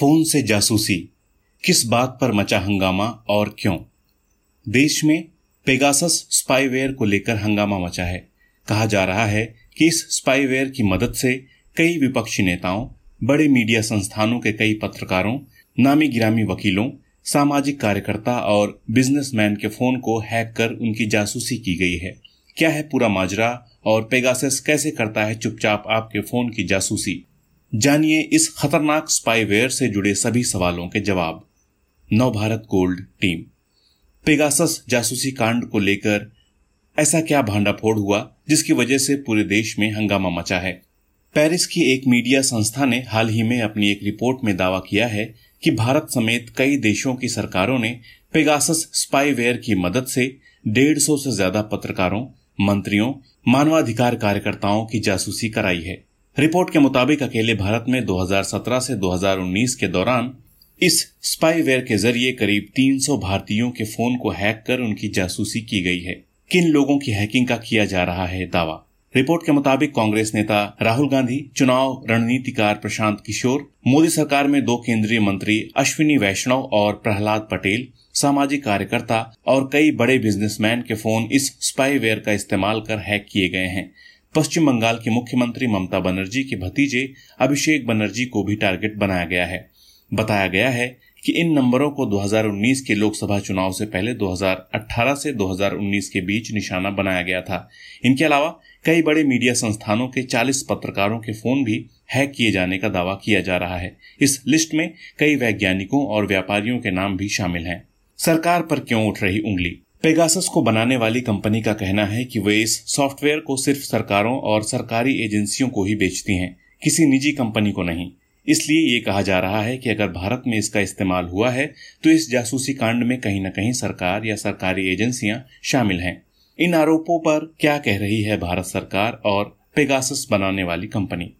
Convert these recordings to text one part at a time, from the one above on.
Phone से जासूसी, किस बात पर मचा हंगामा और क्यों? देश में पेगासस स्पाईवेयर को लेकर हंगामा मचा है। कहा जा रहा है कि इस स्पाईवेयर की मदद से कई विपक्षी नेताओं, बड़े मीडिया संस्थानों के कई पत्रकारों, नामी गिरामी वकीलों, सामाजिक कार्यकर्ता और बिजनेसमैन के फ़ोन को हैक कर उनकी जासूसी की गई है। क्या है पूरा माजरा और पेगासस कैसे करता है चुपचाप आपके फ़ोन की जासूसी? जानिए इस खतरनाक स्पाईवेयर से जुड़े सभी सवालों के जवाब। नव भारत गोल्ड टीम पेगासस जासूसी कांड को लेकर ऐसा क्या भांडाफोड़ हुआ, जिसकी वजह से पूरे देश में हंगामा मचा है? पेरिस की एक मीडिया संस्था ने हाल ही में अपनी एक रिपोर्ट में दावा किया है कि भारत समेत कई देशों की सरकारों ने पेगासस स्पाईवेयर की मदद से डेढ़ सौ से ज़्यादा पत्रकारों, मंत्रियों, मानवाधिकार कार्यकर्ताओं की जासूसी कराई है। रिपोर्ट के मुताबिक अकेले भारत में 2017 से 2019 के दौरान इस स्पाईवेयर के ज़रिए करीब 300 भारतीयों के फ़ोन को हैक कर उनकी जासूसी की गई है। किन लोगों की हैकिंग का किया जा रहा है दावा? रिपोर्ट के मुताबिक कांग्रेस नेता राहुल गांधी, चुनाव रणनीतिकार प्रशांत किशोर, मोदी सरकार में दो केंद्रीय मंत्री अश्विनी वैष्णव और प्रहलाद पटेल, सामाजिक कार्यकर्ता और कई बड़े बिजनेसमैन के फ़ोन इस स्पाईवेयर का इस्तेमाल कर हैक किए गए हैं। पश्चिम बंगाल की मुख्यमंत्री ममता बनर्जी के भतीजे अभिषेक बनर्जी को भी टारगेट बनाया गया है। बताया गया है कि इन नंबरों को 2019 के लोकसभा चुनाव से पहले 2018 से 2019 के बीच निशाना बनाया गया था। इनके अलावा कई बड़े मीडिया संस्थानों के 40 पत्रकारों के फ़ोन भी हैक किए जाने का दावा किया जा रहा है। इस लिस्ट में कई वैज्ञानिकों और व्यापारियों के नाम भी शामिल हैं। सरकार पर क्यों उठ रही उंगली? पेगासस को बनाने वाली कंपनी का कहना है कि वे इस सॉफ्टवेयर को सिर्फ़ सरकारों और सरकारी एजेंसियों को ही बेचती हैं, किसी निजी कंपनी को नहीं। इसलिए ये कहा जा रहा है कि अगर भारत में इसका इस्तेमाल हुआ है तो इस जासूसी कांड में कहीं न कहीं सरकार या सरकारी एजेंसियाँ शामिल हैं। इन आरोपों पर क्या कह रही है भारत सरकार और पेगासस बनाने वाली कंपनी?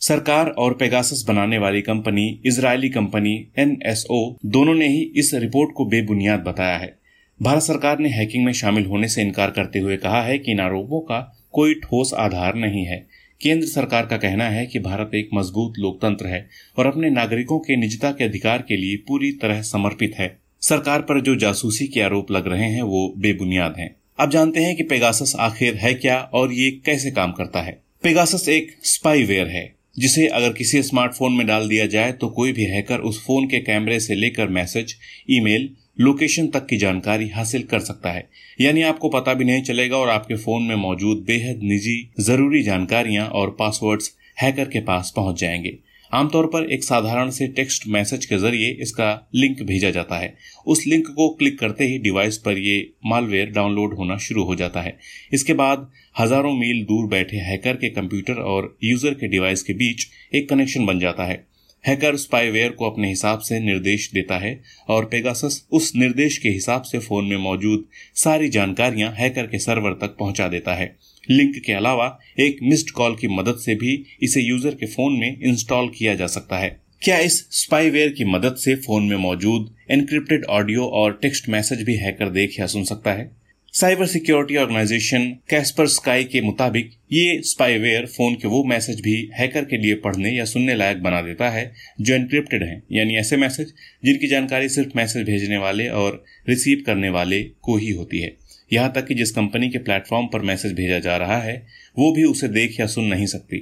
सरकार और पेगासस बनाने वाली कंपनी, इजरायली कंपनी एनएसओ दोनों ने ही इस रिपोर्ट को बेबुनियाद बताया है। भारत सरकार ने हैकिंग में शामिल होने से इनकार करते हुए कहा है कि इन आरोपों का कोई ठोस आधार नहीं है। केंद्र सरकार का कहना है कि भारत एक मज़बूत लोकतंत्र है और अपने नागरिकों के निजता के अधिकार के लिए पूरी तरह समर्पित है। सरकार पर जो जासूसी के आरोप लग रहे हैं, वो बेबुनियाद हैं। अब जानते हैं कि पेगासस आखिर है क्या और ये कैसे काम करता है? पेगासस एक स्पाईवेयर है, जिसे अगर किसी स्मार्टफ़ोन में डाल दिया जाए तो कोई भी हैकर उस फ़ोन के कैमरे से लेकर मैसेज, ईमेल लोकेशन तक की जानकारी हासिल कर सकता है। यानी आपको पता भी नहीं चलेगा और आपके फ़ोन में मौजूद बेहद निजी, ज़रूरी जानकारियाँ और पासवर्ड्स हैकर के पास पहुँच जाएँगे। आमतौर पर एक साधारण से टेक्स्ट मैसेज के ज़रिए इसका लिंक भेजा जाता है। उस लिंक को क्लिक करते ही डिवाइस पर ये मालवेयर डाउनलोड होना शुरू हो जाता है। इसके बाद हज़ारों मील दूर बैठे हैकर के कंप्यूटर और यूज़र के डिवाइस के बीच एक कनेक्शन बन जाता है। हैकर स्पाईवेयर को अपने हिसाब से निर्देश देता है और पेगासस उस निर्देश के हिसाब से फ़ोन में मौजूद सारी जानकारियाँ हैकर के सर्वर तक पहुँचा देता है। लिंक के अलावा एक मिस्ड कॉल की मदद से भी इसे यूज़र के फ़ोन में इंस्टॉल किया जा सकता है। क्या इस स्पाईवेयर की मदद से फ़ोन में मौजूद एनक्रिप्टेड ऑडियो और टेक्स्ट मैसेज भी हैकर देख या सुन सकता है? Cyber security organisation Kaspersky के मुताबिक ये स्पाईवेयर फ़ोन के वो मैसेज भी हैकर के लिए पढ़ने या सुनने लायक बना देता है, जो एनक्रिप्टेड हैं, यानी ऐसे मैसेज जिनकी जानकारी सिर्फ़ मैसेज भेजने वाले और रिसीव करने वाले को ही होती है। यहाँ तक कि जिस कंपनी के प्लेटफॉर्म पर मैसेज भेजा जा रहा है, वो भी उसे देख या सुन नहीं सकती।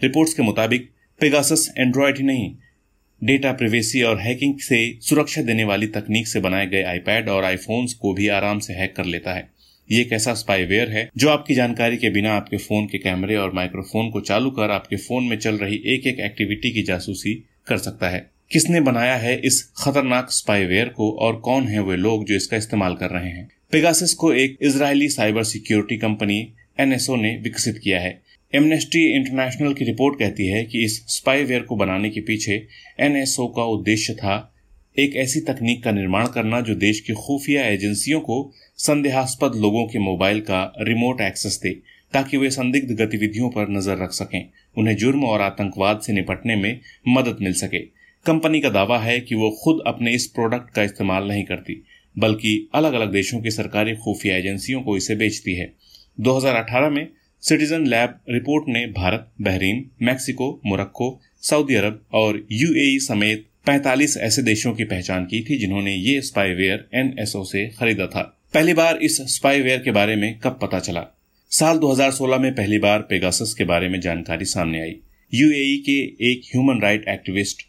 रिपोर्ट्स के मुताबिक पेगासस एंड्रॉयड ही नहीं, डेटा प्रिवेसी और हैकिंग से सुरक्षा देने वाली तकनीक से बनाए गए आईपैड और आईफोन्स को भी आराम से हैक कर लेता है। ये एक ऐसा स्पाईवेयर है जो आपकी जानकारी के बिना आपके फ़ोन के कैमरे और माइक्रोफोन को चालू कर आपके फ़ोन में चल रही एक एक एक्टिविटी की जासूसी कर सकता है। किसने बनाया है इस खतरनाक स्पाईवेयर को और कौन है वे लोग जो इसका इस्तेमाल कर रहे हैं? पेगासिस को एक Israeli cyber security company NSO ने विकसित किया है। एमनेस्टी इंटरनेशनल की रिपोर्ट कहती है कि इस स्पाईवेयर को बनाने के पीछे एनएसओ का उद्देश्य था एक ऐसी तकनीक का निर्माण करना जो देश की खुफिया एजेंसियों को संदेहास्पद लोगों के मोबाइल का रिमोट एक्सेस दे, ताकि वे संदिग्ध गतिविधियों पर नज़र रख सकें, उन्हें जुर्म और आतंकवाद से निपटने में मदद मिल सके। कंपनी का दावा है कि वो खुद अपने इस प्रोडक्ट का इस्तेमाल नहीं करती, बल्कि अलग अलग देशों की सरकारी खुफिया एजेंसियों को इसे बेचती है। 2018 में सिटीजन लैब रिपोर्ट ने Bharat, Bahrain, Mexico, Morocco, Saudi Arab और यूएई समेत पैंतालीस ऐसे देशों की पहचान की थी जिन्होंने ये स्पाईवेयर एनएसओ से खरीदा था। पहली बार इस स्पाईवेयर के बारे में कब पता चला? साल 2016 में पहली बार पेगासस के बारे में जानकारी सामने आई। यूएई के एक human right activist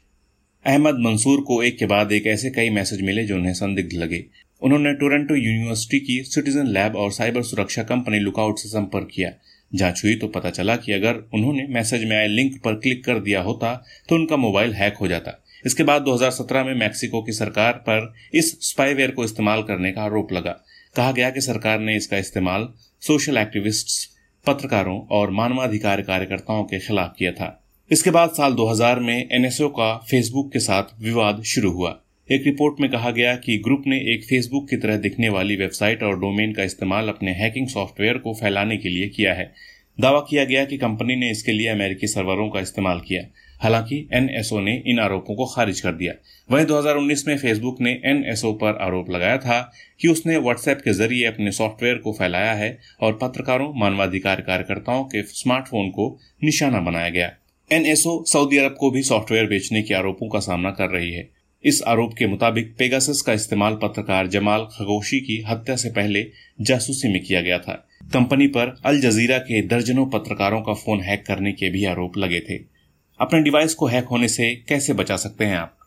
Ahmed Mansoor को एक के बाद एक ऐसे कई मैसेज मिले जो उन्हें संदिग्ध लगे। उन्होंने टोरंटो यूनिवर्सिटी की सिटीजन लैब और साइबर सुरक्षा कंपनी लुकआउट से संपर्क किया। जाँच हुई तो पता चला कि अगर उन्होंने मैसेज में आए लिंक पर क्लिक कर दिया होता तो उनका मोबाइल हैक हो जाता। इसके बाद 2017 में मैक्सिको की सरकार पर इस स्पाईवेयर को इस्तेमाल करने का आरोप लगा। कहा गया कि सरकार ने इसका इस्तेमाल सोशल एक्टिविस्ट्स पत्रकारों और मानवाधिकार कार्यकर्ताओं के खिलाफ किया था। इसके बाद साल 2000 में एनएसओ का फेसबुक के साथ विवाद शुरू हुआ। एक रिपोर्ट में कहा गया कि ग्रुप ने एक फेसबुक की तरह दिखने वाली वेबसाइट और डोमेन का इस्तेमाल अपने हैकिंग सॉफ्टवेयर को फैलाने के लिए किया है। दावा किया गया कि कंपनी ने इसके लिए अमेरिकी सर्वरों का इस्तेमाल किया। हालाँकि एनएसओ ने इन आरोपों को खारिज कर दिया। वहीं 2019 में फेसबुक ने एनएसओ पर आरोप लगाया था कि उसने व्हाट्सएप के ज़रिए अपने सॉफ्टवेयर को फैलाया है और पत्रकारों, मानवाधिकार कार्यकर्ताओं के स्मार्टफ़ोन को निशाना बनाया गया। एनएसओ सऊदी अरब को भी सॉफ्टवेयर बेचने के आरोपों का सामना कर रही है। इस आरोप के मुताबिक पेगासस का इस्तेमाल पत्रकार जमाल खगोशी की हत्या से पहले जासूसी में किया गया था। कंपनी पर अल जजीरा के दर्जनों पत्रकारों का फ़ोन हैक करने के भी आरोप लगे थे। अपने डिवाइस को हैक होने से कैसे बचा सकते हैं आप?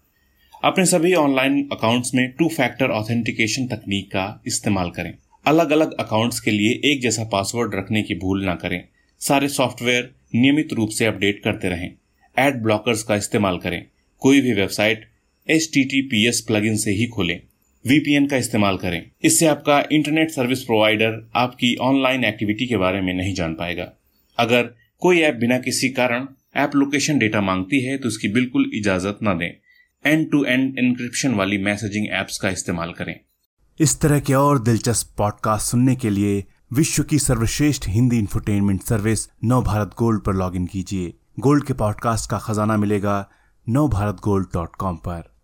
अपने सभी ऑनलाइन अकाउंट्स में टू फैक्टर ऑथेंटिकेशन तकनीक का इस्तेमाल करें। अलग अलग अकाउंट्स के लिए एक जैसा पासवर्ड रखने की भूल ना करें। सारे सॉफ्टवेयर नियमित रूप से अपडेट करते रहें। एड ब्लॉकर्स का इस्तेमाल करें। कोई भी website H T T P S plug से ही खोलें। वीपीएन का इस्तेमाल करें। इससे आपका इंटरनेट सर्विस प्रोवाइडर आपकी ऑनलाइन एक्टिविटी के बारे में नहीं जान पाएगा। अगर कोई ऐप बिना किसी कारण ऐप लोकेशन डेटा मांगती है तो इसकी बिल्कुल इजाज़त ना दें। एंड टू एंड इंक्रिप्शन वाली मैसेजिंग एप्स का इस्तेमाल करें। इस तरह के और दिलचस्प पॉडकास्ट सुनने के लिए विश्व की सर्वश्रेष्ठ Hindi infotainment service Nav Bharat Gold पर लॉग कीजिए। गोल्ड के पॉडकास्ट का खजाना मिलेगा नव भारत गोल्ड डॉट कॉम पर।